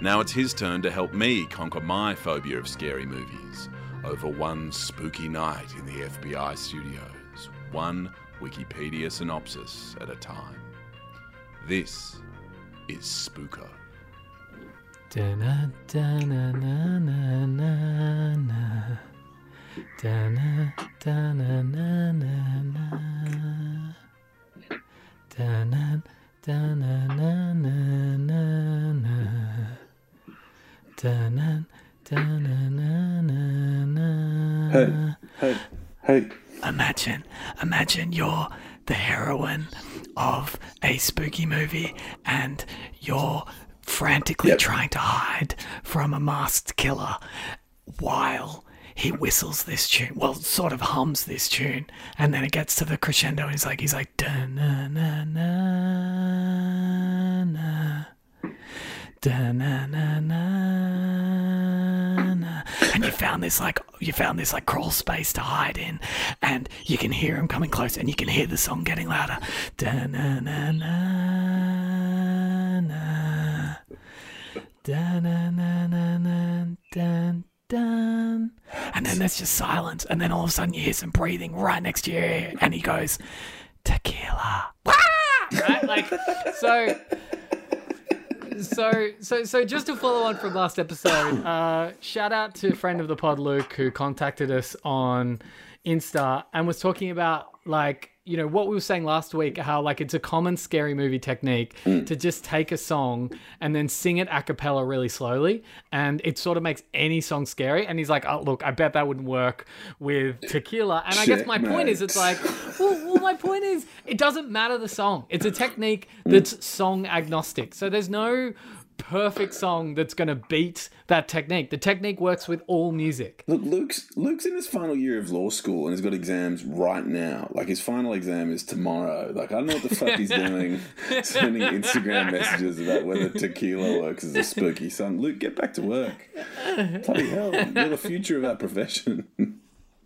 Now it's his turn to help me conquer my phobia of scary movies over one spooky night in the FBI studios, one Wikipedia synopsis at a time. This is Spooko. Hey, hey, hey. Imagine, imagine you're the heroine of a spooky movie and you're frantically Yep. trying to hide from a masked killer while he whistles this tune. Well, sort of hums this tune, and then it gets to the crescendo, and he's like, he's like, da na na na na. Da na na na na. And you found this like you found this like crawl space to hide in, and you can hear him coming close, and you can hear the song getting louder. Da na na na na. Da na na na na dun dun. And then there's just silence, and then all of a sudden you hear some breathing right next to ear, and he goes, "Tequila." Right, like so so so so just to follow on from last episode uh shout out to a friend of the pod luke who contacted us on insta and was talking about like you know what we were saying last week how like it's a common scary movie technique mm. to just take a song and then sing it a cappella really slowly and it sort of makes any song scary and he's like oh look i bet that wouldn't work with tequila. And i guess my point is it's like well, well my point is it doesn't matter the song. It's a technique mm. that's song agnostic. So there's no perfect song that's going to beat that technique the technique works with all music Look, Luke's Luke's in his final year of law school and he's got exams right now. Like his final exam is tomorrow. Like I don't know what the fuck he's doing, sending Instagram messages about whether tequila works as a spooky son. Luke, get back to work. Bloody hell, you're the future of our profession.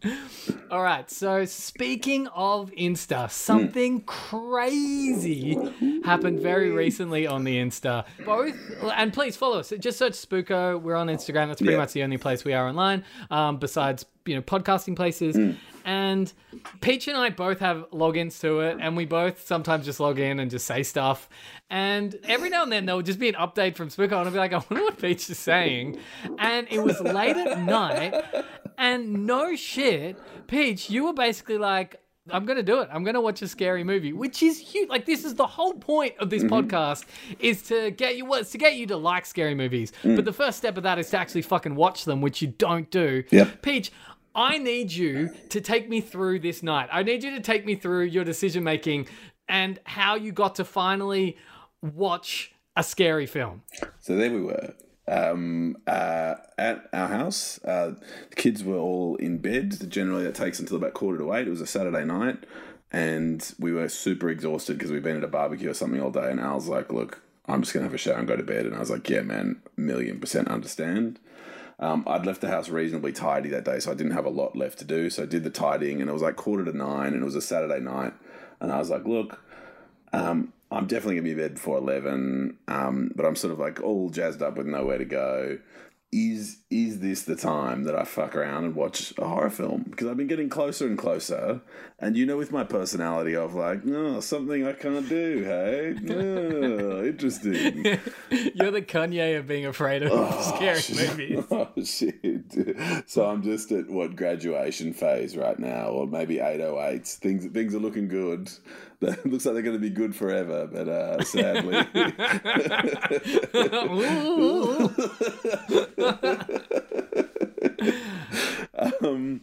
All right. So speaking of Insta, something crazy happened very recently on the Insta. Both, and please follow us. Just search Spooko. We're on Instagram. That's pretty Yeah. much the only place we are online, um, besides you know podcasting places. And Peach and I both have logins to it, and we both sometimes just log in and just say stuff. And every now and then there will just be an update from Spooko, and I'll be like, I wonder what Peach is saying. And it was late at night, and no shit, Peach, you were basically like, I'm gonna do it. I'm gonna watch a scary movie, which is huge. Like this is the whole point of this mm-hmm. podcast is to get you well, to get you to like scary movies. Mm. But the first step of that is to actually fucking watch them, which you don't do. Yep. Peach, I need you to take me through this night. I need you to take me through your decision making and how you got to finally watch a scary film. So there we were. Um, uh, at our house, uh, the kids were all in bed. Generally, that takes until about quarter to eight. It was a Saturday night, and we were super exhausted because we'd been at a barbecue or something all day. And Al's like, "Look, I'm just gonna have a shower and go to bed." And I was like, "Yeah, man, million percent understand." Um, I'd left the house reasonably tidy that day, so I didn't have a lot left to do. So I did the tidying, and it was like quarter to nine, and it was a Saturday night. And I was like, "Look, um, I'm definitely gonna be in bed before eleven, um, but I'm sort of like all jazzed up with nowhere to go. Is is this the time that I fuck around and watch a horror film? Because I've been getting closer and closer, and you know, with my personality of like, no, something I can't do. Hey, oh, interesting. You're the Kanye of being afraid of scary movies. Oh shit! So I'm just at what graduation phase right now, or maybe 808s. Things things are looking good. That looks like they're going to be good forever, but uh, sadly. um,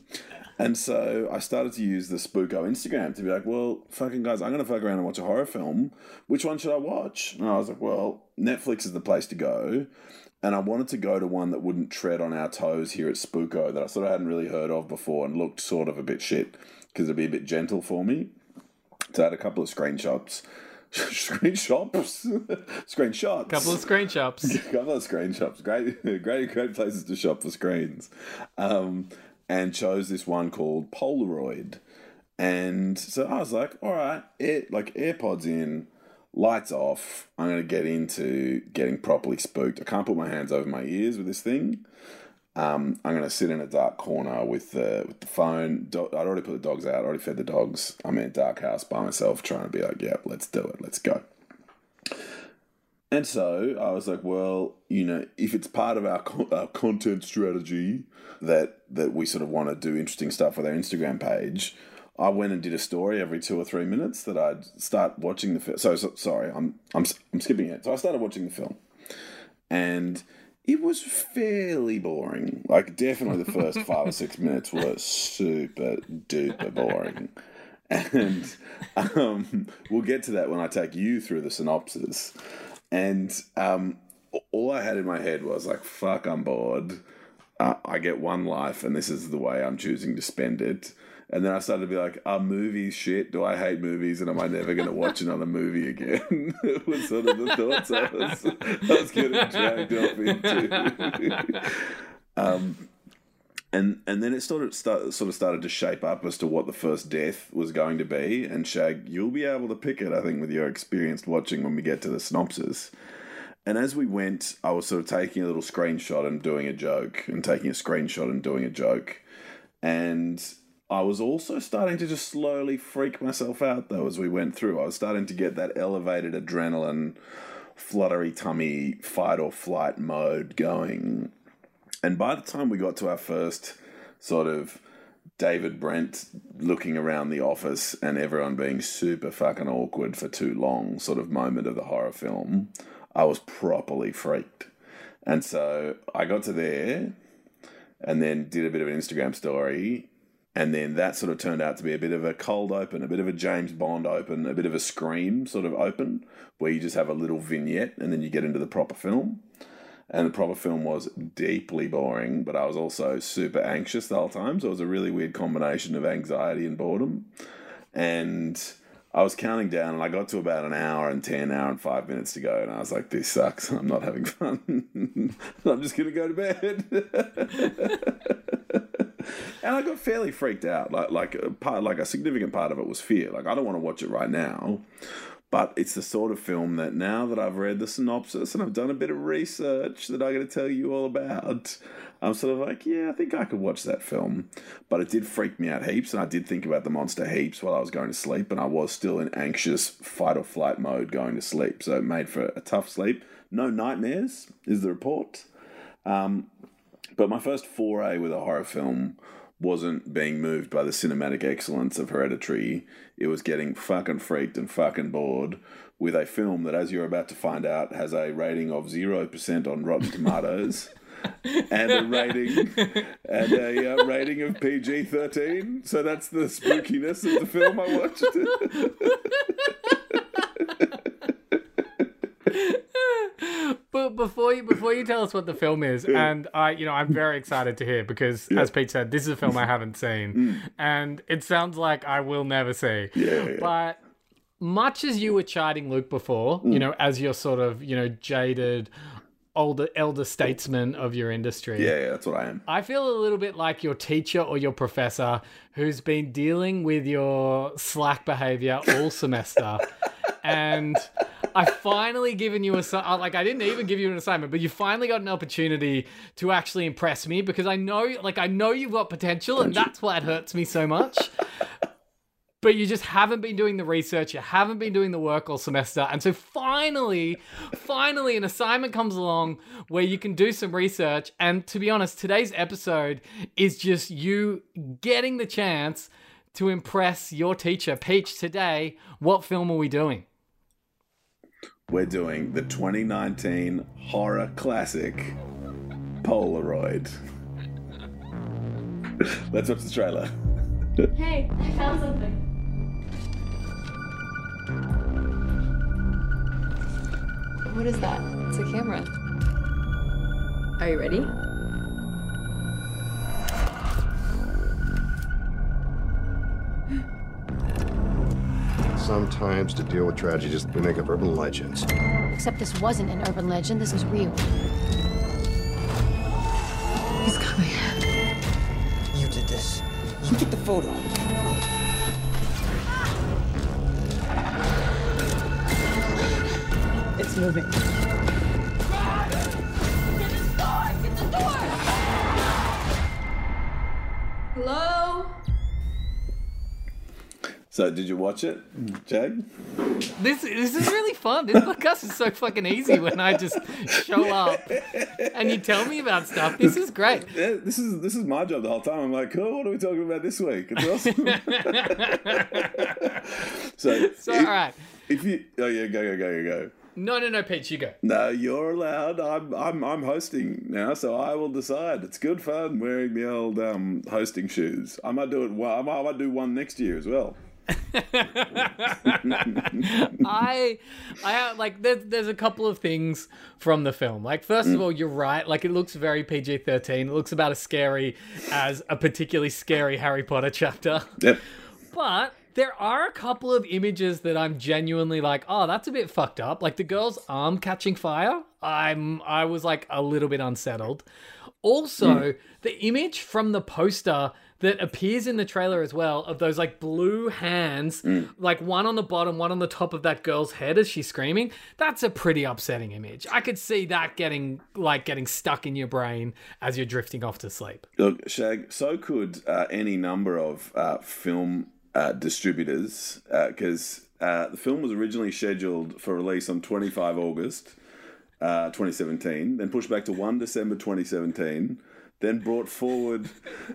and so I started to use the Spooko Instagram to be like, well, fucking guys, I'm going to fuck around and watch a horror film. Which one should I watch? And I was like, well, Netflix is the place to go. and I wanted to go to one that wouldn't tread on our toes here at Spooko that I sort of hadn't really heard of before and looked sort of a bit shit because it'd be a bit gentle for me. So I had a couple of screenshots. screenshots? screenshots. A couple of screenshots. a couple of screenshots. Great, great, great places to shop for screens. Um, and chose this one called Polaroid. And so I was like, all right, air, like AirPods in, lights off. I'm going to get into getting properly spooked. I can't put my hands over my ears with this thing. Um, I'm going to sit in a dark corner with the with the phone. Do- I'd already put the dogs out. I already fed the dogs. I'm in a dark house by myself, trying to be like, yeah, let's do it. Let's go. And so I was like, well, you know, if it's part of our, co- our content strategy that that we sort of want to do interesting stuff with our Instagram page, I went and did a story every two or three minutes that I'd start watching the film. So, so sorry, I'm I'm I'm skipping it. So I started watching the film, and it was fairly boring. Like definitely the first five or six minutes were super duper boring. And um, we'll get to that when I take you through the synopsis. And um, all I had in my head was like, "Fuck, I'm bored. Uh, I get one life, and this is the way I'm choosing to spend it." And then I started to be like, "Are movies shit? Do I hate movies? And am I never going to watch another movie again?" it was sort of the thoughts I was, I was getting dragged off into. um, and and then it sort of start, sort of started to shape up as to what the first death was going to be. And Shag, you'll be able to pick it, I think, with your experienced watching when we get to the synopsis. And as we went, I was sort of taking a little screenshot and doing a joke, and taking a screenshot and doing a joke, and I was also starting to just slowly freak myself out though as we went through. I was starting to get that elevated adrenaline, fluttery tummy, fight or flight mode going. And by the time we got to our first sort of David Brent looking around the office and everyone being super fucking awkward for too long sort of moment of the horror film, I was properly freaked. And so I got to there and then did a bit of an Instagram story and then that sort of turned out to be a bit of a cold open, a bit of a James Bond open, a bit of a Scream sort of open, where you just have a little vignette and then you get into the proper film. And the proper film was deeply boring, but I was also super anxious the whole time. So it was a really weird combination of anxiety and boredom. And I was counting down and I got to about an hour and 10, hour and five minutes to go. And I was like, this sucks. I'm not having fun. I'm just going to go to bed. and I got fairly freaked out. Like like a part like a significant part of it was fear. Like I don't want to watch it right now. But it's the sort of film that now that I've read the synopsis and I've done a bit of research that I'm going to tell you all about, I'm sort of like, yeah, I think I could watch that film. But it did freak me out heaps, and I did think about the monster heaps while I was going to sleep, and I was still in anxious fight or flight mode going to sleep. So it made for a tough sleep. No nightmares, is the report. Um, but my first foray with a horror film wasn't being moved by the cinematic excellence of Hereditary. It was getting fucking freaked and fucking bored with a film that, as you're about to find out, has a rating of 0% on Rotten Tomatoes. and a rating and a uh, rating of PG thirteen. So that's the spookiness of the film I watched. but before you before you tell us what the film is, and I, you know, I'm very excited to hear because, Yeah. as Peach said, this is a film I haven't seen, mm. and it sounds like I will never see. Yeah, yeah. But much as you were chiding Luke before, you mm. know, as your sort of you know jaded older elder statesman of your industry, yeah, yeah, that's what I am. I feel a little bit like your teacher or your professor who's been dealing with your slack behavior all semester. and I finally given you a like I didn't even give you an assignment, but you finally got an opportunity to actually impress me because I know like I know you've got potential and that's why it hurts me so much. But you just haven't been doing the research, you haven't been doing the work all semester. And so finally, finally, an assignment comes along where you can do some research. And to be honest, today's episode is just you getting the chance to impress your teacher. Peach, today, what film are we doing? We're doing the 2019 horror classic Polaroid. Let's watch the trailer. Hey, I found something. What is that? It's a camera. Are you ready? Sometimes to deal with tragedies, we make up urban legends. Except this wasn't an urban legend, this was real. He's coming. You did this. You took the photo. It's moving. Hello? So, did you watch it, Shag? This this is really fun. This podcast is so fucking easy when I just show up and you tell me about stuff. This is great. Yeah, this is this is my job the whole time. I'm like, cool. What are we talking about this week? It's awesome. so, So if, all right. if you, oh yeah, go go go go go. No, no, no, Peach, you go. No, you're allowed. I'm I'm I'm hosting now, so I will decide. It's good fun wearing the old um, hosting shoes. I might do it. Well, I might, I might do one next year as well. I, I like there's there's a couple of things from the film. Like first of all, you're right. Like it looks very PG-13. It looks about as scary as a particularly scary Harry Potter chapter. Yep. But there are a couple of images that I'm genuinely like, oh, that's a bit fucked up. Like the girl's arm catching fire. I'm I was like a little bit unsettled. Also, the image from the poster that appears in the trailer as well of those like blue hands, like one on the bottom, one on the top of that girl's head as she's screaming. That's a pretty upsetting image. I could see that getting like getting stuck in your brain as you're drifting off to sleep. Look, Shag. So could uh, any number of uh, film uh, distributors, because uh, the film was originally scheduled for release on 25 August. Uh, 2017, then pushed back to 1 December 2017, then brought forward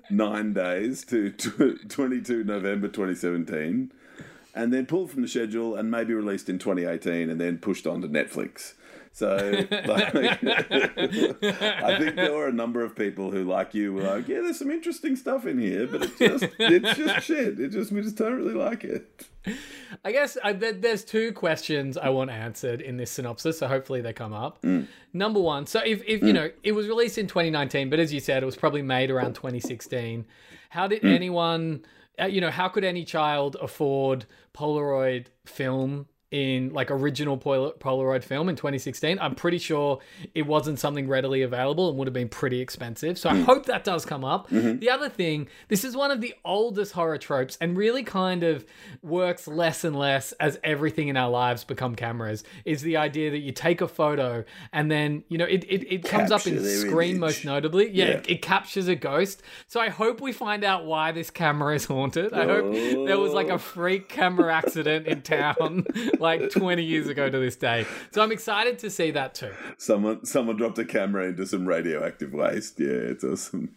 nine days to tw- 22 November 2017, and then pulled from the schedule and maybe released in 2018 and then pushed on to Netflix. So, like, I think there were a number of people who, like you, were like, "Yeah, there's some interesting stuff in here, but it's just, it's just shit. It just, we just don't really like it." I guess uh, there, there's two questions I want answered in this synopsis, so hopefully they come up. Number one, so if, if you know it was released in 2019, but as you said, it was probably made around 2016. How did anyone, uh, you know, how could any child afford Polaroid film? In like original Polaroid film in 2016, I'm pretty sure it wasn't something readily available and would have been pretty expensive. So I hmm. hope that does come up. Mm-hmm. The other thing, this is one of the oldest horror tropes and really kind of works less and less as everything in our lives become cameras. Is the idea that you take a photo and then you know it it, it comes up in Capture screen image. most notably. Yeah, Yeah. It, it captures a ghost. So I hope we find out why this camera is haunted. I hope there was like a oh. freak camera accident in town like 20 years ago to this day. So I'm excited to see that too. Someone, someone dropped a camera into some radioactive waste. Yeah, it's awesome.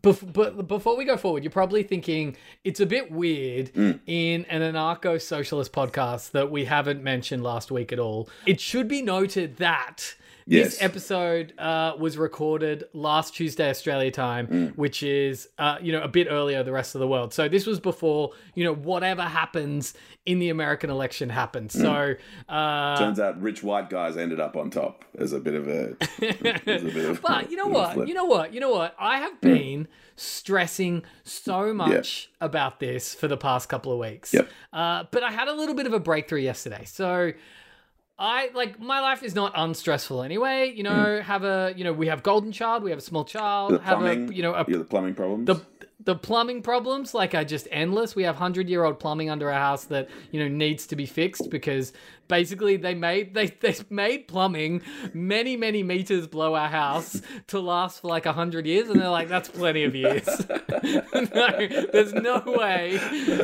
Bef- but before we go forward, you're probably thinking it's a bit weird Mm. in an anarcho socialist podcast that we haven't mentioned last week at all. It should be noted that Yes. this episode uh, was recorded last Tuesday, Australia time, Mm. which is, uh, you know, a bit earlier the rest of the world. So this was before, you know, whatever happens in the American election happens. Mm. So, uh, Turns out rich white guys ended up on top as a bit of a. bit of- But you know bit of a what? flip. You know what? You know what? I have been stressing so much about this for the past couple of weeks. Yep. Uh, but I had a little bit of a breakthrough yesterday. So I like my life is not unstressful anyway. You know, mm. have a you know we have golden child, we have a small child, the have plumbing, a you know a the plumbing problems. the the plumbing problems like are just endless. We have hundred year old plumbing under our house that you know needs to be fixed because basically they made they they made plumbing many many meters below our house to last for like a hundred years, and they're like that's plenty of years. no, there's no way,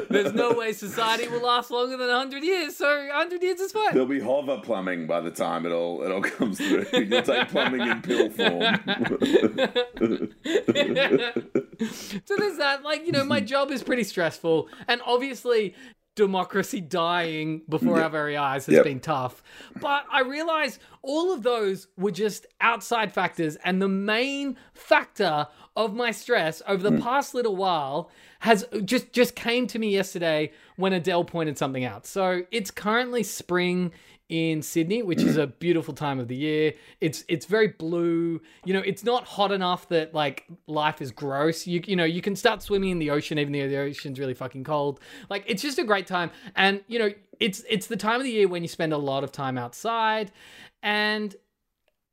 there's no way society will last longer than hundred years. So hundred years is fine. There'll be hover plumbing by the time it all it all comes through. You'll take plumbing in pill form. so there's that. Like, you know, my job is pretty stressful. And obviously, democracy dying before our very eyes has Yep. been tough. But I realize all of those were just outside factors. And the main factor of my stress over the hmm. past little while has just just came to me yesterday when Adele pointed something out. So it's currently spring in Sydney, which is a beautiful time of the year. It's it's very blue. You know, it's not hot enough that like life is gross. You you know, you can start swimming in the ocean even though the ocean's really fucking cold. Like it's just a great time. And you know, it's it's the time of the year when you spend a lot of time outside and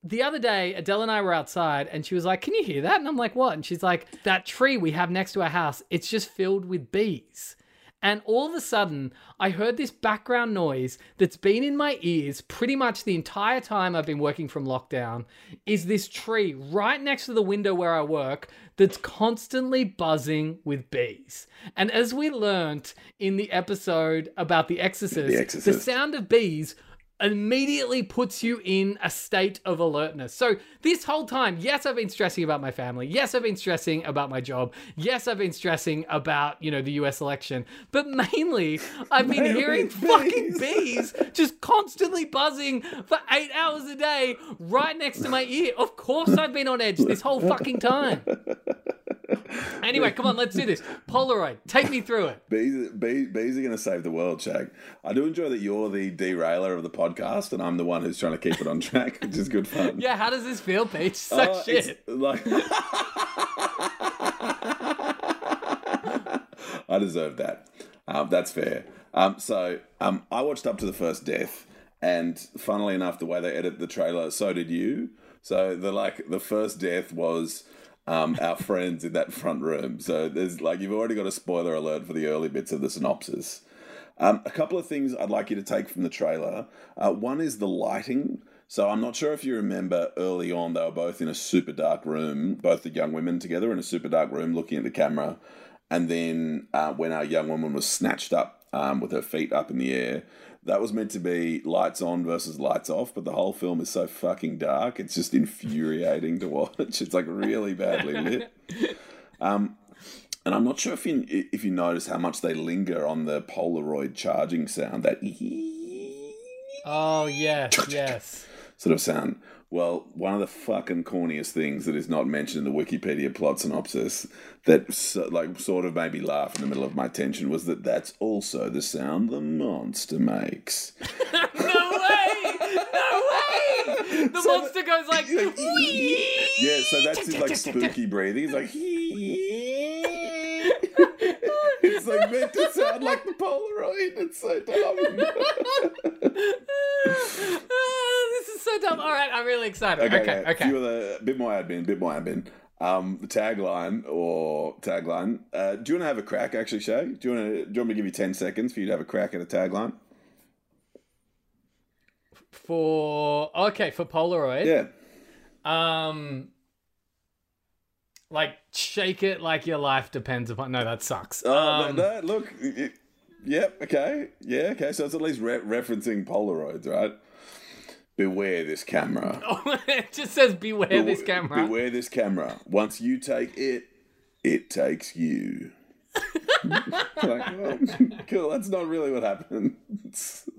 the other day, Adele and I were outside and she was like, Can you hear that? And I'm like, What? And she's like, That tree we have next to our house, it's just filled with bees. And all of a sudden, I heard this background noise that's been in my ears pretty much the entire time I've been working from lockdown. Is this tree right next to the window where I work that's constantly buzzing with bees? And as we learnt in the episode about The Exorcist, The the sound of bees immediately puts you in a state of alertness. So this whole time, yes, I've been stressing about my family. Yes, I've been stressing about my job. Yes, I've been stressing about, you know, the US election. But mainly, I've been Mainly hearing it's fucking bees. bees just constantly buzzing for 8 hours a day right next to my ear. Of course I've been on edge this whole fucking time. Anyway, come on, let's do this. Polaroid, take me through it. Bees, bees, bees are going to save the world, Shag. I do enjoy that you're the derailer of the podcast, and I'm the one who's trying to keep it on track, which is good fun. Yeah, how does this feel, Peach? Suck Uh, shit. Like, I deserve that. Um, that's fair. Um, so um, I watched up to the first death, and funnily enough, the way they edit the trailer, so did you. So the like the first death was um, our friends in that front room. So there's like you've already got a spoiler alert for the early bits of the synopsis. Um, a couple of things I'd like you to take from the trailer. Uh, one is the lighting. So I'm not sure if you remember early on, they were both in a super dark room, both the young women together in a super dark room looking at the camera. And then uh, when our young woman was snatched up um, with her feet up in the air, that was meant to be lights on versus lights off. But the whole film is so fucking dark, it's just infuriating to watch. It's like really badly lit. Um, and I'm not sure if you if you notice how much they linger on the Polaroid charging sound, that Oh, yes, yes. sort of sound. Well, one of the fucking corniest things that is not mentioned in the Wikipedia plot synopsis that so, like sort of made me laugh in the middle of my tension was that that's also the sound the monster makes. No way! No way! The monster goes like, "Wee!" Yeah, so that's his like spooky breathing. He's like, it's like meant to sound like the Polaroid. It's so dumb. This is so dumb. All right, I'm really excited. Okay, okay. A few of the bit more admin, bit more admin. Um, the tagline or tagline. Uh, do you want to have a crack? Actually, Shag, do you want to? Do you want me to give you ten seconds for you to have a crack at a tagline? For okay, for Polaroid. Yeah. Um, like shake it like your life depends upon. No, that sucks. Oh, um, no, no, look. it- yep. Okay. Yeah. Okay. So it's at least re- referencing Polaroids, right? Beware this camera. it just says beware this camera. Beware this camera. Once you take it, it takes you. like, well, cool. That's not really what happens.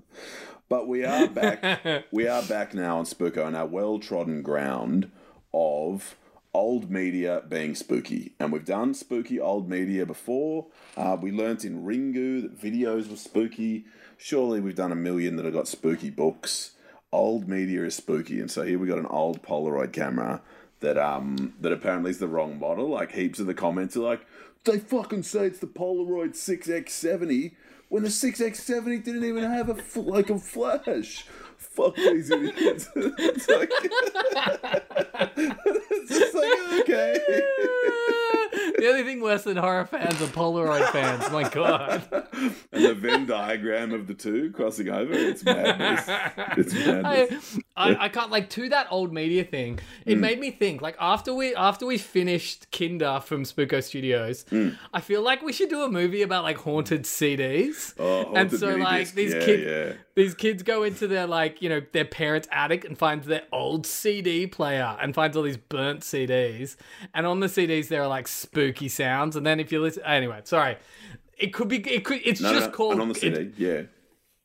But we are back. we are back now on Spooko on our well-trodden ground of old media being spooky, and we've done spooky old media before. Uh, we learnt in Ringu that videos were spooky. Surely we've done a million that have got spooky books. Old media is spooky, and so here we got an old Polaroid camera that um that apparently is the wrong model. Like heaps of the comments are like, they fucking say it's the Polaroid SX-70 when the SX-70 didn't even have a f- like a flash. Fuck these idiots. it's like, it's just like okay. the only thing worse than horror fans are Polaroid fans. My God. and the Venn diagram of the two crossing over, it's madness. It's madness. I, I, I can't like to that old media thing. It made me think like after we after we finished Kinder from Spooko Studios, Hmm. I feel like we should do a movie about like haunted CDs. Oh, and haunted so like disc. these Yeah, kids yeah. these kids go into their like you know their parents' attic and finds their old CD player and finds all these burnt CDs. And on the CDs there are like spooky sounds. And then if you listen, anyway, sorry. It could be. It could. It's No, just no, called. and on the it- CD, yeah.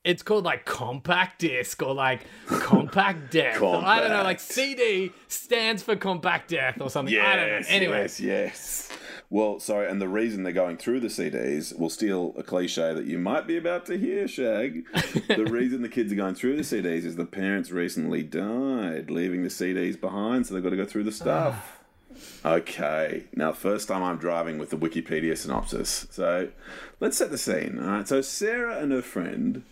it's called like compact disc or like compact death. or I don't know, like CD stands for compact death or something. I don't know. Yes, Anyway, yes, yes. Well, sorry, and the reason they're going through the CDs will steal a cliche that you might be about to hear, Shag. the reason the kids are going through the CDs is the parents recently died, leaving the CDs behind, so they've got to go through the stuff. Ah. Okay, now first time I'm driving with the Wikipedia synopsis. So let's set the scene. All right, so Sarah and her friend,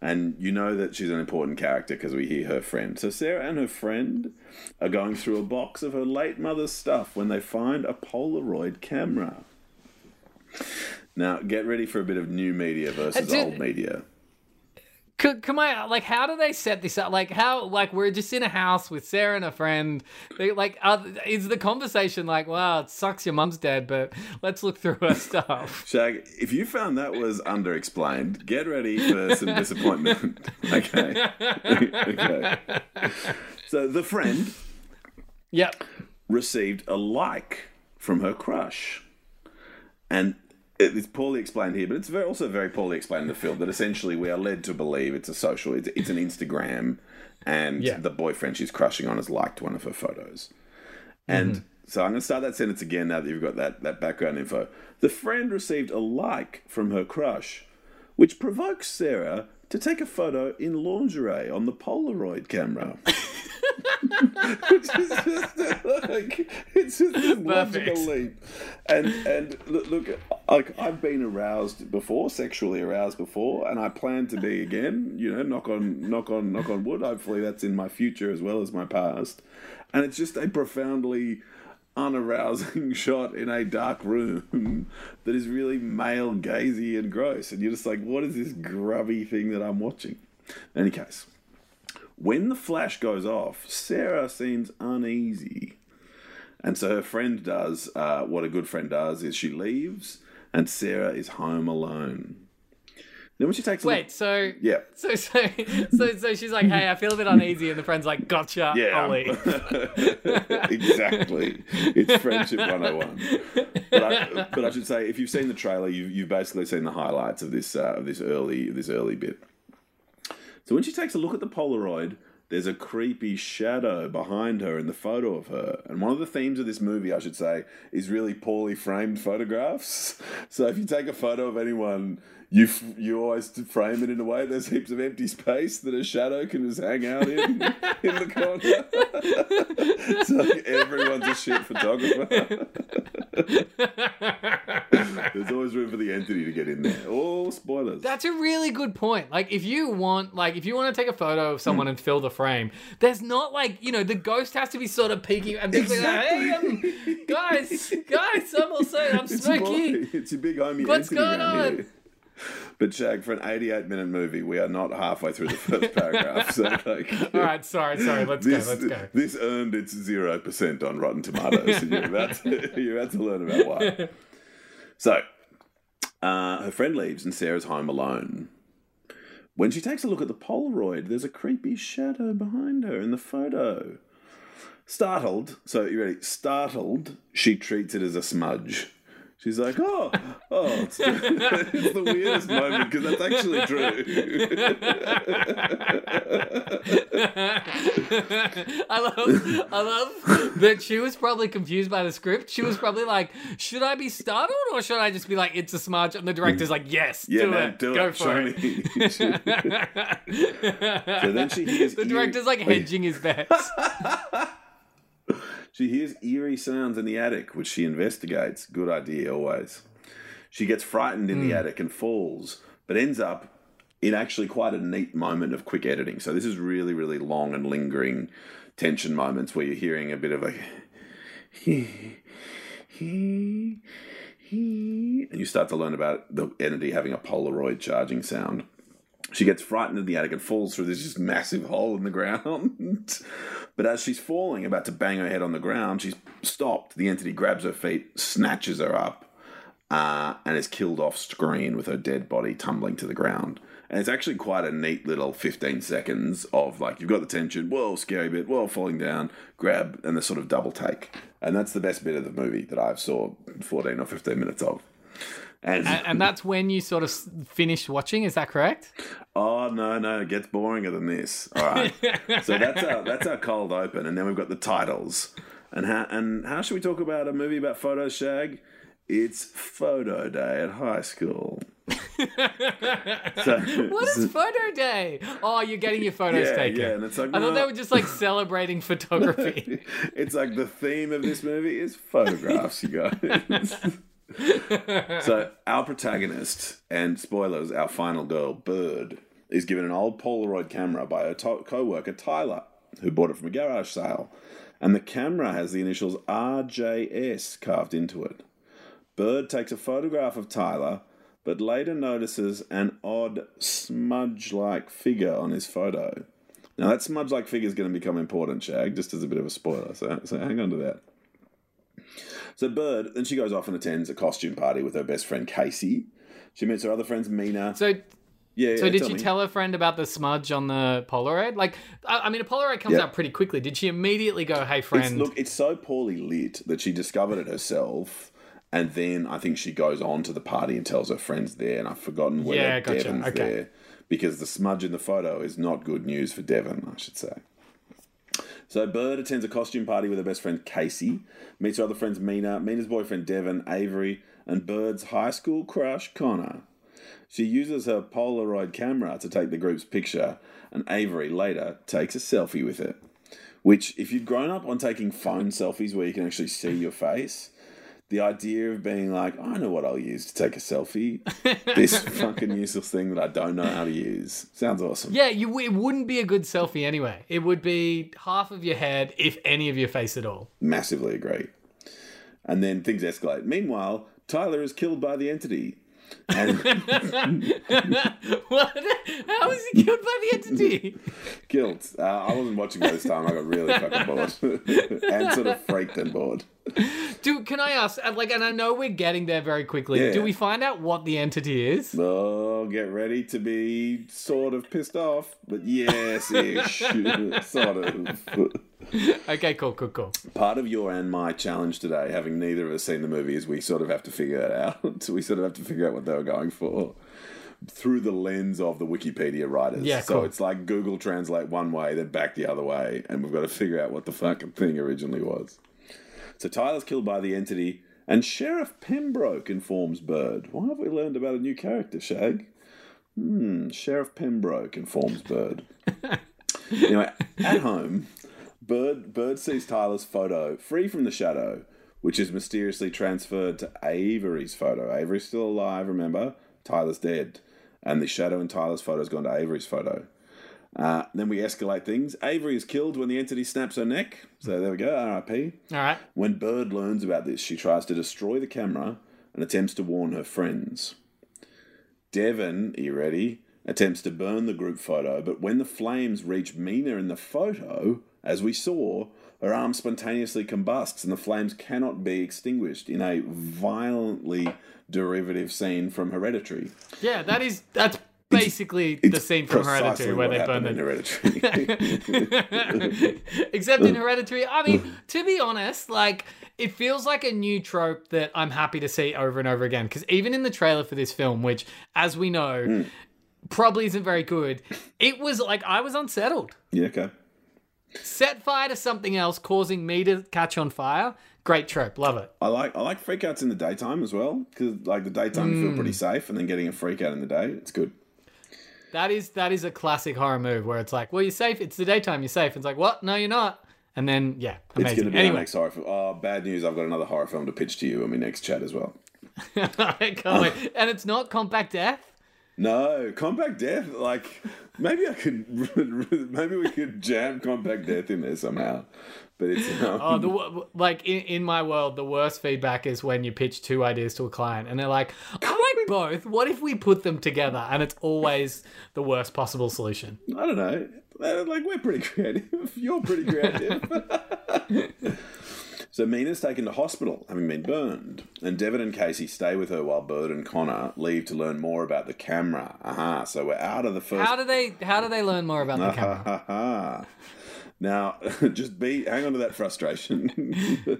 and you know that she's an important character because we hear her friend. So Sarah and her friend are going through a box of her late mother's stuff when they find a Polaroid camera. Now, get ready for a bit of new media versus uh, did- old media. Could, come on, like, how do they set this up? Like, how, like, we're just in a house with Sarah and a friend. They, like, are, is the conversation like, wow, it sucks your mum's dead, but let's look through her stuff? Shag, if you found that was underexplained, get ready for some disappointment. okay. okay. So the friend Yep. received a like from her crush. And it's poorly explained here, but it's very, also very poorly explained in the film that essentially we are led to believe it's a social, it's, it's an Instagram, and Yeah. the boyfriend she's crushing on has liked one of her photos. Mm-hmm. And so I'm going to start that sentence again now that you've got that, that background info. The friend received a like from her crush, which provokes Sarah to take a photo in lingerie on the Polaroid camera. Which is just like it's just this logical leap. And and look, look, like I've been aroused before, sexually aroused before, and I plan to be again. You know, knock on knock on knock on wood. Hopefully, that's in my future as well as my past. And it's just a profoundly unarousing shot in a dark room that is really male gazy and gross. And you're just like, what is this grubby thing that I'm watching? In any case, when the flash goes off, Sarah seems uneasy. And so her friend does uh, what a good friend does is she leaves and Sarah is home alone. Then when she takes a Wait, so. yeah, So, so, so, so she's like, hey, I feel a bit uneasy. And the friend's like, gotcha, yeah, I'll exactly. It's friendship 101. But I, but I should say, if you've seen the trailer, you, you've basically seen the highlights of this uh, of this early this early bit. So when she takes a look at the Polaroid, there's a creepy shadow behind her in the photo of her. And one of the themes of this movie, I should say, is really poorly framed photographs. So if you take a photo of anyone, you you always frame it in a way there's heaps of empty space that a shadow can just hang out in in the corner. so like, everyone's a shit photographer. there's always room for the entity to get in there. Oh, spoilers. That's a really good point. Like, if you want, like, if you want to take a photo of someone Hmm. and fill the frame, there's not like, you know, the ghost has to be sort of peeking and being like, hey, um, guys, guys, I'm also, I'm It's smoky. boy. It's your big homie What's going on? here. But Shag, for an 88 minute movie, we are not halfway through the first paragraph. So like, All right, sorry, sorry. Let's this, go. Let's go. this earned its zero percent on Rotten Tomatoes, and you're about to, you're about to learn about why. So, uh, her friend leaves, and Sarah's home alone. When she takes a look at the Polaroid, there's a creepy shadow behind her in the photo. Startled, so you ready? Startled, she treats it as a smudge. She's like, oh, oh, it's the, it's the weirdest moment because that's actually true. I love, I love that she was probably confused by the script. She was probably like, "Should I be startled or should I just be like, it's a smudge?" And the director's like, "Yes, yeah, do man, it, do go it. for it." so then she hears the director's like hedging his bets. She hears eerie sounds in the attic, which she investigates. Good idea, always. She gets frightened in the hmm. attic and falls, but ends up in actually quite a neat moment of quick editing. So this is really, really long and lingering tension moments where you're hearing a bit of a he, he, he, and you start to learn about the entity having a Polaroid charging sound. She gets frightened in the attic and falls through this just massive hole in the ground. but as she's falling, about to bang her head on the ground, she's stopped. The entity grabs her feet, snatches her up, uh, and is killed off screen with her dead body tumbling to the ground. And it's actually quite a neat little 15 seconds of like, you've got the tension, whoa, scary bit, whoa, falling down, grab, and the sort of double take. And that's the best bit of the movie that I've saw 14 or 15 minutes of. And, and, that's when you sort of finish watching. Is that correct? Oh no, no, it gets boringer than this. All right. so that's our that's our cold open, and then we've got the titles. And how and how should we talk about a movie about photos, Shag? It's photo day at high school. so, What is photo day? Oh, you're getting your photos Yeah, taken. yeah, and it's like, I thought they were just like celebrating photography. it's like the theme of this movie is photographs, you guys. So our protagonist and spoilers, our final girl, Bird, is given an old Polaroid camera by her to- co-worker Tyler, who bought it from a garage sale, and the camera has the initials RJS carved into it. Bird takes a photograph of Tyler, but later notices an odd smudge-like figure on his photo. Now that smudge-like figure is going to become important, Shag, just as a bit of a spoiler. So, so hang on to that. So Bird, then she goes off and attends a costume party with her best friend Casey. She meets her other friends Mina. So, yeah, so yeah, did she me. tell her friend about the smudge on the Polaroid? Like, I, I mean, a Polaroid comes Yeah. out pretty quickly. Did she immediately go, "Hey, It's, friend"? look, it's so poorly lit that she discovered it herself, and then I think she goes on to the party and tells her friends there, and I've forgotten whether Yeah, gotcha. Devon's Okay. there because the smudge in the photo is not good news for Devon, I should say. So Bird attends a costume party with her best friend Casey, meets her other friends Mina, Mina's boyfriend Devon, Avery, and Bird's high school crush Connor. She uses her Polaroid camera to take the group's picture, and Avery later takes a selfie with it. Which, if you'd grown up on taking phone selfies where you can actually see your face, the idea of being like, I know what I'll use to take a selfie, this fucking useless thing that I don't know how to use, sounds awesome. yeah, you. It wouldn't be a good selfie anyway. It would be half of your head, if any of your face at all. Massively agree. And then things escalate. Meanwhile, Tyler is killed by the entity. And what? How was he killed by the entity? killed. Uh, I wasn't watching by this time. I got really fucking bored. and sort of freaked and bored. Do can I ask? uh, Like, and I know we're getting there very quickly. Yeah. Do we find out what the entity is? Oh, get ready to be sort of pissed off. But yes ish. sort of. Okay, cool, cool, cool. Part of your and my challenge today, having neither of us seen the movie, is we sort of have to figure it out. So we sort of have to figure out what they were going for through the lens of the Wikipedia writers. Yeah, so cool. it's like Google translate one way, then back the other way, and we've got to figure out what the fucking thing originally was. So Tyler's killed by the entity, and Sheriff Pembroke informs Bird. Why have we learned about a new character, Shag? Hmm, Sheriff Pembroke informs Bird. anyway, at home, Bird Bird sees Tyler's photo free from the shadow, which is mysteriously transferred to Avery's photo. Avery's still alive, remember? Tyler's dead. And the shadow in Tyler's photo has gone to Avery's photo. Uh, then we escalate things. Avery is killed when the entity snaps her neck. So there we go, RIP. All right. When Bird learns about this, she tries to destroy the camera and attempts to warn her friends. Devon, are you ready? Attempts to burn the group photo, but when the flames reach Mina in the photo, as we saw, her arm spontaneously combusts and the flames cannot be extinguished in a violently derivative scene from Hereditary. Yeah, that is that's basically the It's scene from Hereditary where they burn the. Hereditary. Except in Hereditary, I mean, to be honest, like it feels like a new trope that I'm happy to see over and over again. Because even in the trailer for this film, which, as we know, Hmm. probably isn't very good, it was like I was unsettled. yeah, okay. Set fire to something else, causing me to catch on fire. Great trope, love it. I like I like freakouts in the daytime as well because like the daytime you feel Hmm. pretty safe, and then getting a freak out in the day, it's good. That is that is a classic horror move where it's like, well, you're safe. It's the daytime. You're safe. It's like, what? No, you're not. And then yeah, It's going amazing. to be our anyway, next horror film. Oh, bad news! I've got another horror film to pitch to you in my next chat as well. I can't wait. And it's not Compact Death. No, Compact Death. Like maybe I could, maybe we could jam Compact Death in there somehow. But it's um, Oh, the like in, in my world, the worst feedback is when you pitch two ideas to a client and they're like both. What if we put them together?" And it's always the worst possible solution. I don't know. Uh, Like we're pretty creative. You're pretty creative. so Mina's taken to hospital, having been burned, and Devon and Casey stay with her while Bird and Connor leave to learn more about the camera. Aha! So we're out of the first. How do they? How do they learn more about the camera? Now, just be hang on to that frustration.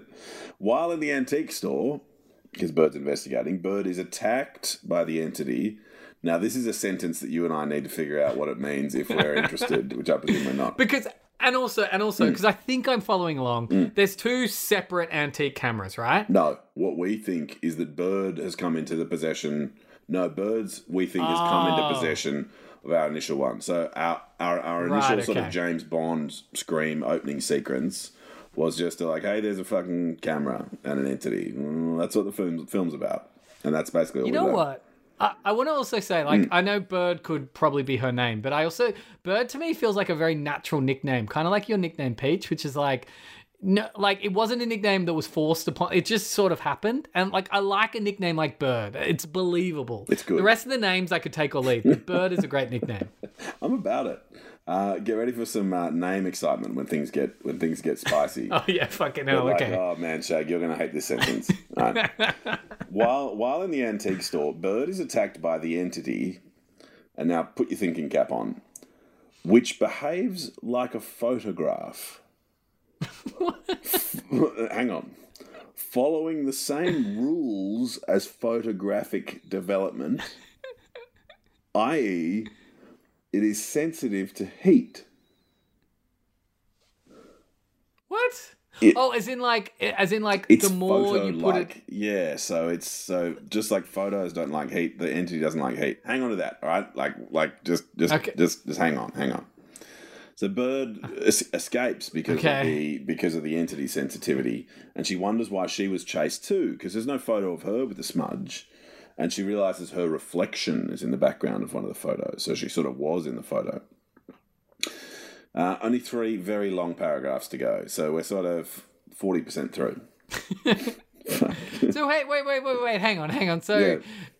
While in the antique store, because Bird's investigating, Bird is attacked by the entity. Now, this is a sentence that you and I need to figure out what it means if we're interested, which I presume we're not. Because and also, and also, mm. because I think I'm following along. Mm. There's two separate antique cameras, right? No, what we think is that Bird has come into the possession. No, Bird's we think has come into Oh. possession of our initial one. So our our, our Right, initial sort of James Bond scream opening sequence was just like, hey, there's a fucking camera and an entity. Mm, that's what the film film's about, and that's basically all You know what? I, I want to also say, like, Mm. I know Bird could probably be her name, but I also Bird to me feels like a very natural nickname, kind of like your nickname Peach, which is like, no, like it wasn't a nickname that was forced upon. It just sort of happened, and like I like a nickname like Bird. It's believable. It's good. The rest of the names I could take or leave, but Bird is a great nickname. I'm about it. Uh, get ready for some uh, name excitement when things get when things get spicy. Oh yeah, fucking hell. like, Okay. oh man, Shag, you're gonna hate this sentence. Right. while while in the antique store, Bird is attacked by the entity, and now put your thinking cap on, which behaves like a photograph. Hang on. Following the same rules as photographic development, i.e., it is sensitive to heat. What? It- oh, as in like, as in like, the more you put it. yeah. So it's so just like photos don't like heat. The entity doesn't like heat. Hang on to that, all right? Like, like just, just, Okay. just, just hang on, hang on. So Bird es- escapes because Okay. of the because of the entity sensitivity, and she wonders why she was chased too. Because there's no photo of her with the smudge, and she realizes her reflection is in the background of one of the photos. So she sort of was in the photo. Uh, only three very long paragraphs to go, so we're sort of forty percent through. So wait, wait, wait, wait, wait. Hang on, hang on. So, Yeah.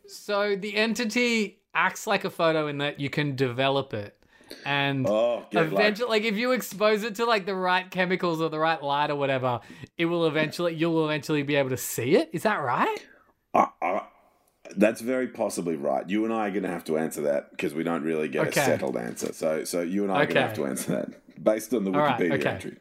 so the entity acts like a photo in that you can develop it, and Oh, yeah, eventually, like, if you expose it to like the right chemicals or the right light or whatever, it will eventually, you'll eventually be able to see it. Is that right? Uh, that's very possibly right. You and I are going to have to answer that because we don't really get Okay. a settled answer. So, so you and I are going to have to answer that based on the All right, Wikipedia okay. entry.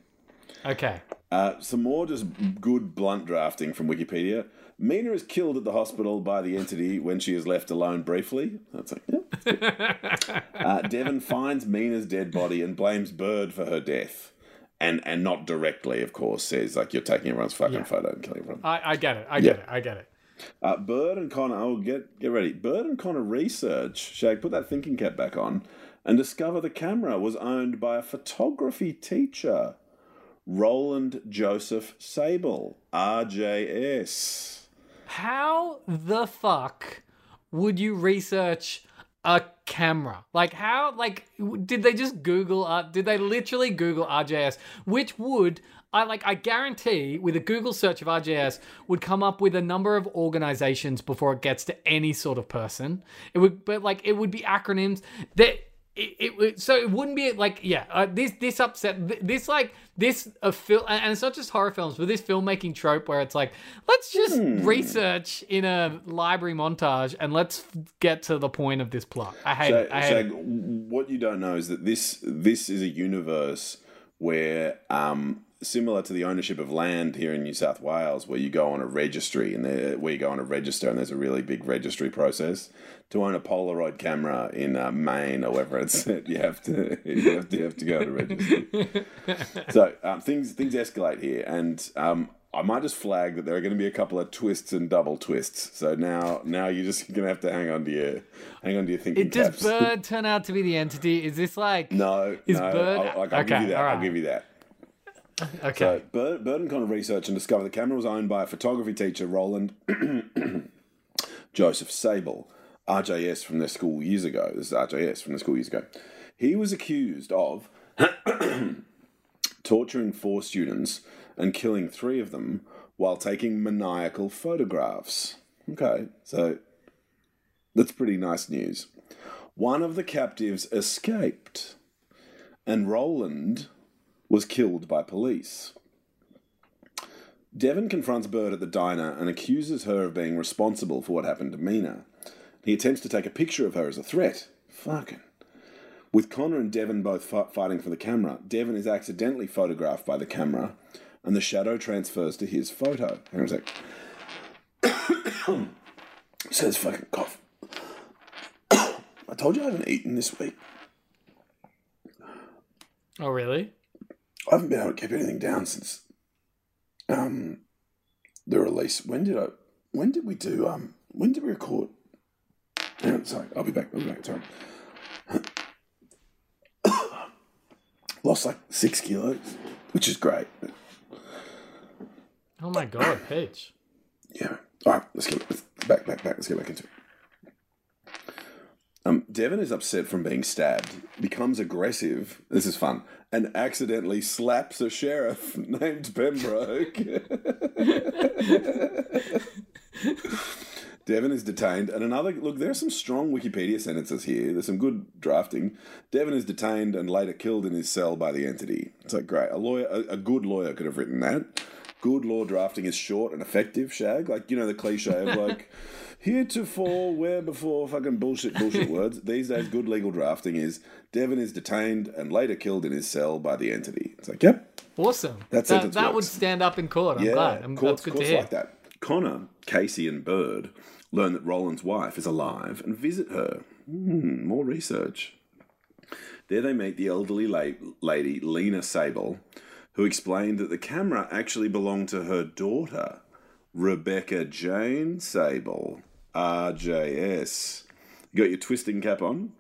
Okay. Uh, some more just good blunt drafting from Wikipedia. Mina is killed at the hospital by the entity when she is left alone briefly. That's like, yeah. uh, Devon finds Mina's dead body and blames Bird for her death. And and not directly, of course, says like you're taking everyone's fucking Yeah. photo and killing everyone. I, I get it. I get Yeah. it. I get it. Uh, Bird and Connor, oh, get get ready. Bird and Connor research, Shag, put that thinking cap back on, and discover the camera was owned by a photography teacher, Roland Joseph Sable, RJS. How the fuck would you research a camera? Like how like did they just Google uh, did they literally Google RJS which would I like I guarantee with a Google search of RJS would come up with a number of organizations before it gets to any sort of person. It would but like it would be acronyms that it, it so it wouldn't be like yeah uh, this this upset this like this a film and it's not just horror films but this filmmaking trope where it's like let's just research in a library montage and let's get to the point of this plot. I hate Shag, it. I hate Shag, it. what you don't know is that this this is a universe where um, similar to the ownership of land here in New South Wales, where you go on a registry and there, where you go on a register and there's a really big registry process. To own a Polaroid camera in uh, Maine or wherever it's at, you have to you have to, you have to go to registry. so um, things things escalate here, and um, I might just flag that there are going to be a couple of twists and double twists. So now now you're just going to have to hang on to your hang on to your thinking it does caps. bird turn out to be the entity is this like No, Is no. Bird- I'll, like, I'll give you that. alright. I'll give you that. Okay So, Bird, Bird and Connor research and discover the camera was owned by a photography teacher, Roland Joseph Sable, RJS from their school years ago. This is RJS from the school years ago. He was accused of torturing four students and killing three of them while taking maniacal photographs. Okay, so that's pretty nice news. One of the captives escaped, and Roland was killed by police. Devon confronts Bird at the diner and accuses her of being responsible for what happened to Mina. He attempts to take a picture of her as a threat. Fucking. With Connor and Devon both fi- fighting for the camera, Devon is accidentally photographed by the camera, and the shadow transfers to his photo. Hang on a sec. Says fucking cough. I told you I haven't eaten this week. oh really I haven't been able to keep anything down since um the release. When did I? When did we do? Um, when did we record? Sorry, I'll be back. I'll be back. Sorry. Lost like six kilos, which is great. Oh my god, Peach. Yeah. All right, let's get back, back, back. Let's get back into it. Um, Devon is upset from being stabbed, becomes aggressive. This is fun, and accidentally slaps a sheriff named Pembroke. Devon is detained, and another look. There are some strong Wikipedia sentences here. There's some good drafting. Devon is detained and later killed in his cell by the entity. It's like great. A lawyer, a, a good lawyer, could have written that. Good law drafting is short and effective. Shag, like you know the cliche of like heretofore, where before, fucking bullshit, bullshit words. These days, good legal drafting is Devon is detained and later killed in his cell by the entity. It's like, yep, Awesome. That that, would stand up in court. I'm yeah, glad. I'm, courts, that's good to hear. like that. Connor, Casey, and Bird learn that Roland's wife is alive and visit her. Hmm, more research. There they meet the elderly la- lady, Lena Sable, who explained that the camera actually belonged to her daughter, Rebecca Jane Sable, RJS. You got your twisting cap on?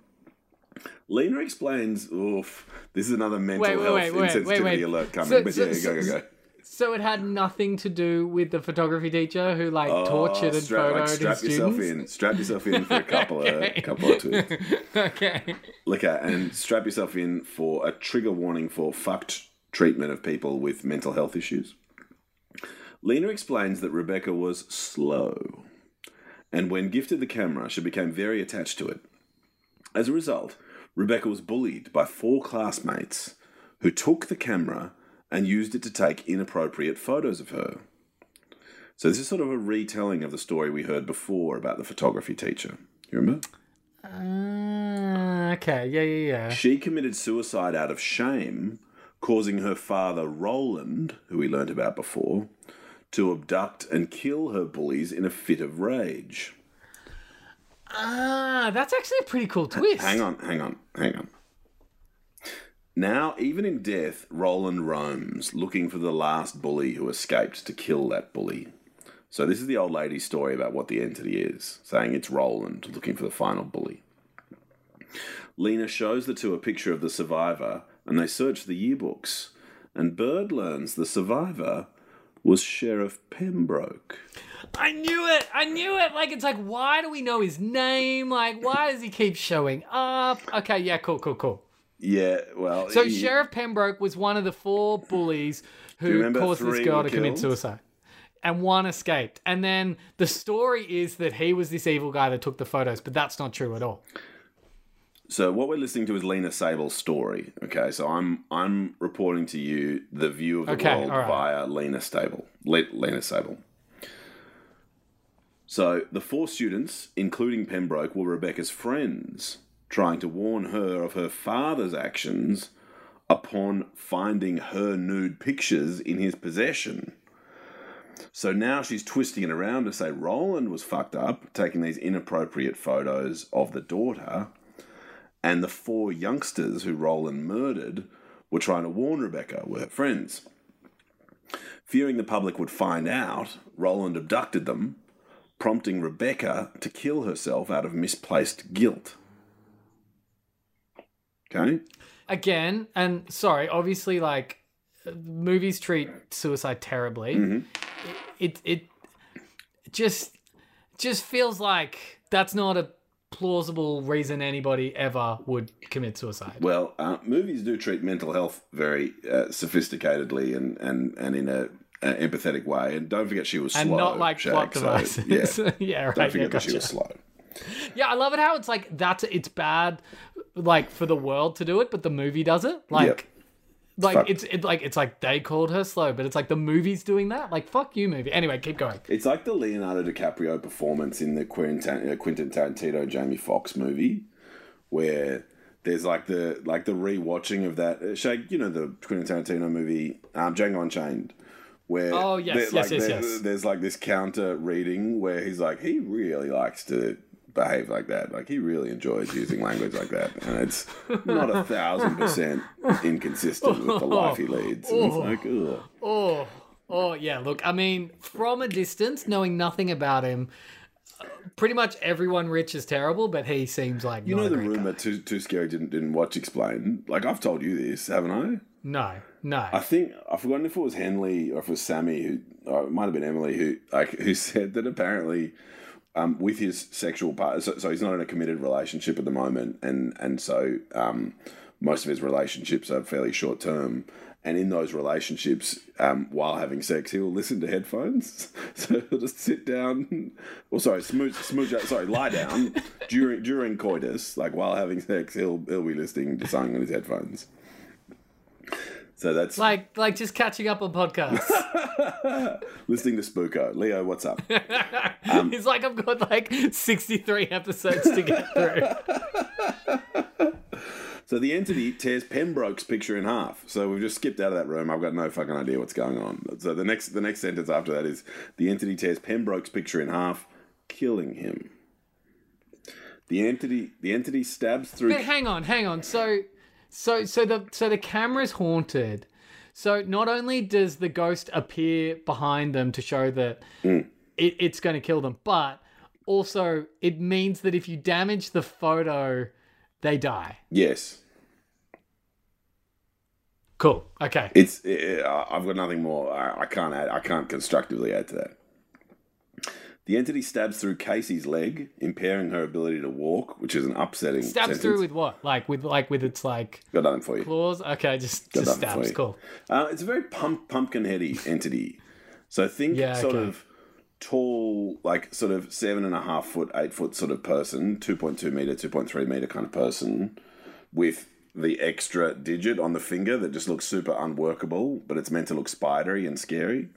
Lena explains, oof, this is another mental Wait, health wait, wait, insensitivity alert coming. So- but so- yeah, so- go, go, go. So it had nothing to do with the photography teacher who like oh, tortured and Oh, strap, photoed like, strap his yourself students. in. Strap yourself in for a couple Okay. of couple of twists. okay. Look at and strap yourself in for a trigger warning for fucked treatment of people with mental health issues. Lena explains that Rebecca was slow, and when gifted the camera, she became very attached to it. As a result, Rebecca was bullied by four classmates who took the camera and used it to take inappropriate photos of her. So this is sort of a retelling of the story we heard before about the photography teacher. You remember? Uh, okay. Yeah, yeah, yeah. She committed suicide out of shame, causing her father, Roland, who we learnt about before, to abduct and kill her bullies in a fit of rage. Ah, that's actually a pretty cool twist. Hang on, hang on, hang on. Now, even in death, Roland roams, looking for the last bully who escaped to kill that bully. So, this is the old lady's story about what the entity is, saying it's Roland looking for the final bully. Lena shows the two a picture of the survivor, and they search the yearbooks. And Bird learns the survivor was Sheriff Pembroke. I knew it. I knew it. Like it's like, why do we know his name? Like, why does he keep showing up? Okay, yeah, cool, cool, cool. Yeah, well. So he- Sheriff Pembroke was one of the four bullies who caused this girl to commit suicide. And one escaped. And then the story is that he was this evil guy that took the photos, but that's not true at all. So what we're listening to is Lena Sable's story. Okay, so I'm I'm reporting to you the view of the Okay, world right. via Lena Stable. Le- Lena Sable. So the four students, including Pembroke, were Rebecca's friends, trying to warn her of her father's actions upon finding her nude pictures in his possession. So now she's twisting it around to say Roland was fucked up, taking these inappropriate photos of the daughter, and the four youngsters who Roland murdered were trying to warn Rebecca, were her friends. Fearing the public would find out, Roland abducted them, prompting Rebecca to kill herself out of misplaced guilt. Okay? Again, and sorry, obviously, like movies treat suicide terribly. Mm-hmm. It, it it just just feels like that's not a plausible reason anybody ever would commit suicide. Well, uh, movies do treat mental health very uh, sophisticatedly and, and, and in a, empathetic way. And don't forget she was slow. And not like Shag, plot so, yeah. Yeah, right, Don't yeah, forget that she was slow. Yeah, I love it how it's like that's it's bad, like for the world to do it, but the movie does it. Like, Yep. Like fucked. it's it, like it's like they called her slow, but it's like the movie's doing that. Like, fuck you, movie. Anyway, keep going. It's like the Leonardo DiCaprio performance in the Quentin, uh, Quentin Tarantino Jamie Foxx movie, where there's like the like the rewatching of that. Uh, Shag, you know the Quentin Tarantino movie um, Django Unchained, where Oh, yes, yes, like, yes, yes. there's like this counter reading where he's like he really likes to behave like that. Like he really enjoys using language like that, and it's not a thousand percent inconsistent with the life he leads. And it's oh. like, ugh. Oh, oh yeah. Look, I mean, from a distance, knowing nothing about him, pretty much everyone rich is terrible, but he seems like You know the rumor guy. too too scary didn't didn't watch explain. Like I've told you this, haven't I? No, no. I think I've forgotten if it was Henley or if it was Sammy who, or it might have been Emily who, like, who said that apparently, um, with his sexual part, so, so he's not in a committed relationship at the moment, and and so um, most of his relationships are fairly short term. And in those relationships, um, while having sex, he'll listen to headphones. So he'll just sit down, or sorry, smooch, smooch out, sorry, lie down during during coitus, like while having sex, he'll he'll be listening to something on his headphones. So that's like, like just catching up on podcasts. listening to Spooko. Leo, what's up? Um, He's like, I've got like 63 episodes to get through. So the entity tears Pembroke's picture in half. So we've just skipped out of that room. I've got no fucking idea what's going on. So the next the next sentence after that is the entity tears Pembroke's picture in half, killing him. The entity the entity stabs through But hang on, hang on. So, so, so the so the camera's haunted. So not only does the ghost appear behind them to show that it, it's going to kill them, but also it means that if you damage the photo, they die. Yes. Cool. Okay. It's uh, I've got nothing more. I, I can't add I can't constructively add to that. The entity stabs through Casey's leg, impairing her ability to walk, which is an upsetting Stabs sentence. through with what? Like with like with its like Got nothing for you. claws? Okay, just Got just stabs. Cool. Uh, it's a very pump, pumpkin heady entity. So think Yeah, sort okay. of tall, like sort of seven and a half foot, eight foot sort of person, 2.2 meter, 2.3 meter kind of person with the extra digit on the finger that just looks super unworkable, but it's meant to look spidery and scary.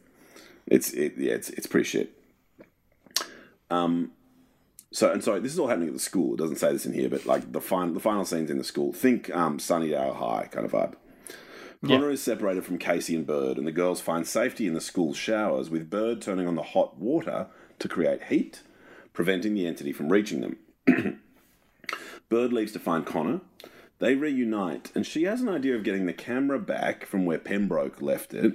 It's, it, yeah, it's, it's pretty shit. Um, so and sorry, this is all happening at the school. It doesn't say this in here, but like the final, the final scenes in the school. Think um, Sunnydale High kind of vibe. Connor is separated from Casey and Bird, and the girls find safety in the school showers, with Bird turning on the hot water to create heat, preventing the entity from reaching them. Bird leaves to find Connor. They reunite, and she has an idea of getting the camera back from where Pembroke left it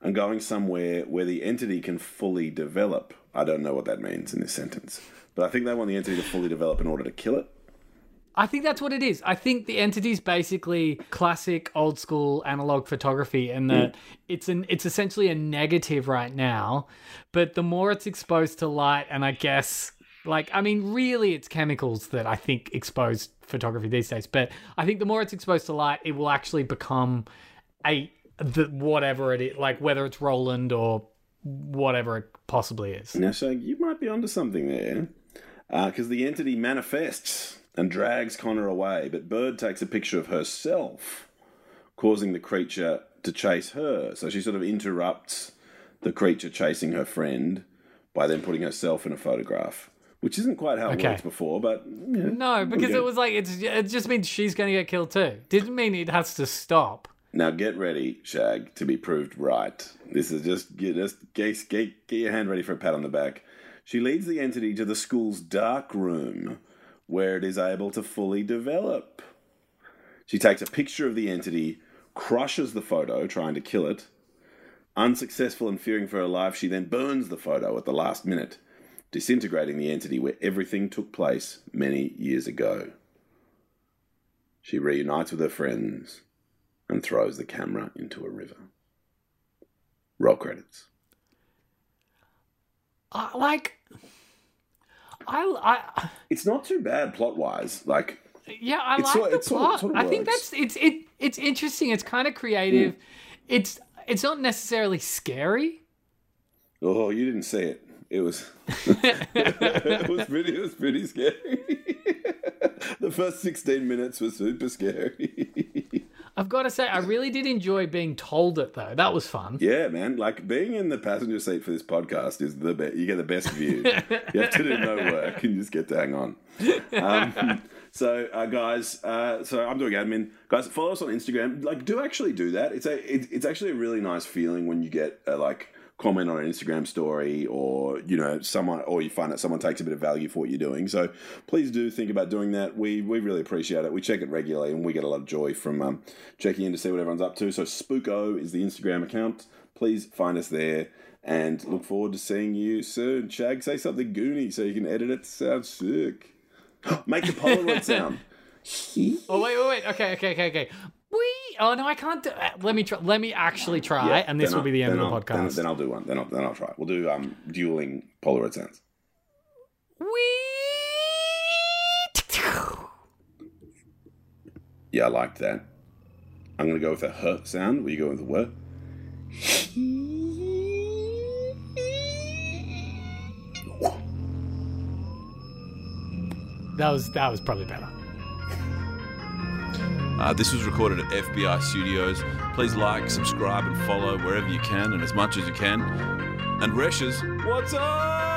and going somewhere where the entity can fully develop. I don't know what that means in this sentence, but I think they want the entity to fully develop in order to kill it. I think that's what it is. I think the entity's basically classic old school analog photography and mm. that it's an it's essentially a negative right now, but the more it's exposed to light and I guess like I mean really it's chemicals that I think expose photography these days, but I think the more it's exposed to light it will actually become a the whatever it is, like whether it's Roland or whatever it possibly is. Now, so you might be onto something there, uh, because the entity manifests and drags Connor away, but Bird takes a picture of herself, causing the creature to chase her. So she sort of interrupts the creature chasing her friend by then putting herself in a photograph, which isn't quite how it Okay. works before, but yeah. No, because Okay. it was like it's it just means she's going to get killed too. Didn't mean it has to stop. Now get ready, Shag, to be proved right. This is just get just get, get, get your hand ready for a pat on the back. She leads the entity to the school's dark room, where it is able to fully develop. She takes a picture of the entity, crushes the photo, trying to kill it. Unsuccessful and fearing for her life, she then burns the photo at the last minute, disintegrating the entity where everything took place many years ago. She reunites with her friends and throws the camera into a river. Roll credits. Uh, like, I, I, It's not too bad plot wise. Like, yeah, I like sort- the it sort of- plot. sort of I think that's it's it. It's interesting. It's kind of creative. It's it's not necessarily scary. oh, you didn't see it. It was, it was pretty, it was pretty scary. the first sixteen minutes were super scary. I've got to say, I really did enjoy being told it though. That was fun. yeah, man. Like being in the passenger seat for this podcast is the best. You get the best view. you have to do no work and you just get to hang on. Um, so, uh, guys, uh, so I'm doing admin. Guys, follow us on Instagram. Like, do actually do that. It's a, it, it's actually a really nice feeling when you get uh, like comment on an Instagram story, or you know, someone, or you find that someone takes a bit of value for what you're doing. So please do think about doing that. We we really appreciate it. We check it regularly, and we get a lot of joy from um, checking in to see what everyone's up to. So Spooko is the Instagram account. Please find us there. And look forward to seeing you soon. Shag, say something goony so you can edit it to sound sick. Make the Polaroid sound. Oh wait, wait, wait. Okay, okay, okay, okay. We. Oh no, I can't. Do, uh, let me try. Let me actually try, Yeah, and this will I'll- be the end of the I'll- podcast. Then, then I'll do one. Then I'll, then I'll try. We'll do um, dueling Polaroid sounds. Yeah, I liked that. I'm going to go with a h sound. Will you go with the what? that was that was probably better. Uh, this was recorded at FBI Studios. Please like, subscribe, and follow wherever you can and as much as you can. And Reshes, what's up?